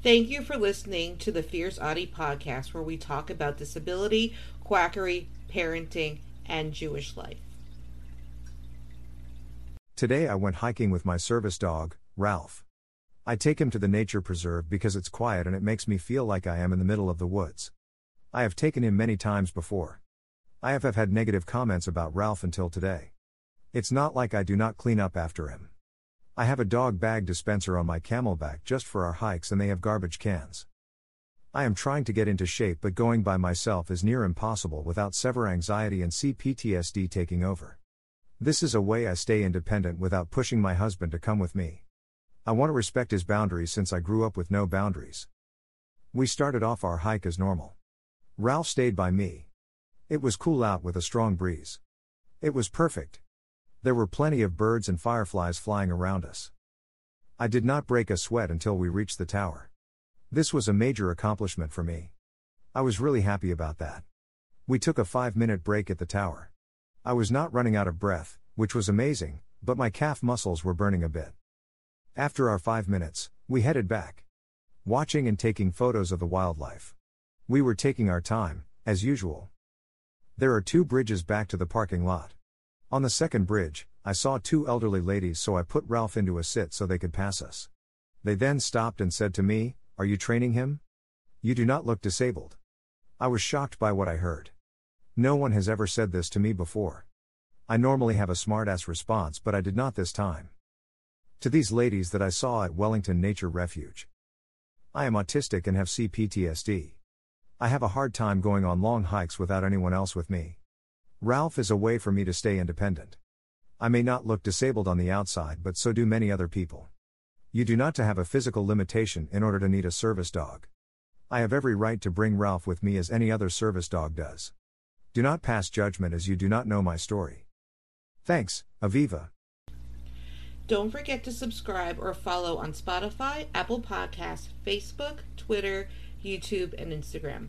Thank you for listening to the Fierce Autie podcast, where we talk about disability, quackery, parenting, and Jewish life. Today I went hiking with my service dog, Ralph. I take him to the nature preserve because it's quiet and it makes me feel like I am in the middle of the woods. I have taken him many times before. I have, have had negative comments about Ralph until today. It's not like I do not clean up after him. I have a dog bag dispenser on my camelback just for our hikes and they have garbage cans. I am trying to get into shape, but going by myself is near impossible without severe anxiety and CPTSD taking over. This is a way I stay independent without pushing my husband to come with me. I want to respect his boundaries since I grew up with no boundaries. We started off our hike as normal. Ralph stayed by me. It was cool out with a strong breeze. It was perfect. There were plenty of birds and fireflies flying around us. I did not break a sweat until we reached the tower. This was a major accomplishment for me. I was really happy about that. We took a five minute break at the tower. I was not running out of breath, which was amazing, but my calf muscles were burning a bit. After our five minutes, we headed back. Watching and taking photos of the wildlife. We were taking our time, as usual. There are two bridges back to the parking lot. On the second bridge, I saw two elderly ladies, so I put Ralph into a sit so they could pass us. They then stopped and said to me, Are you training him? You do not look disabled. I was shocked by what I heard. No one has ever said this to me before. I normally have a smartass response, but I did not this time. To these ladies that I saw at Wellington Nature Refuge. I am autistic and have CPTSD. I have a hard time going on long hikes without anyone else with me. Ralph is a way for me to stay independent. I may not look disabled on the outside, but so do many other people. You do not to have a physical limitation in order to need a service dog. I have every right to bring Ralph with me as any other service dog does. Do not pass judgment as you do not know my story. Thanks, Aviva. Don't forget to subscribe or follow on Spotify, Apple Podcasts, Facebook, Twitter, YouTube, and Instagram.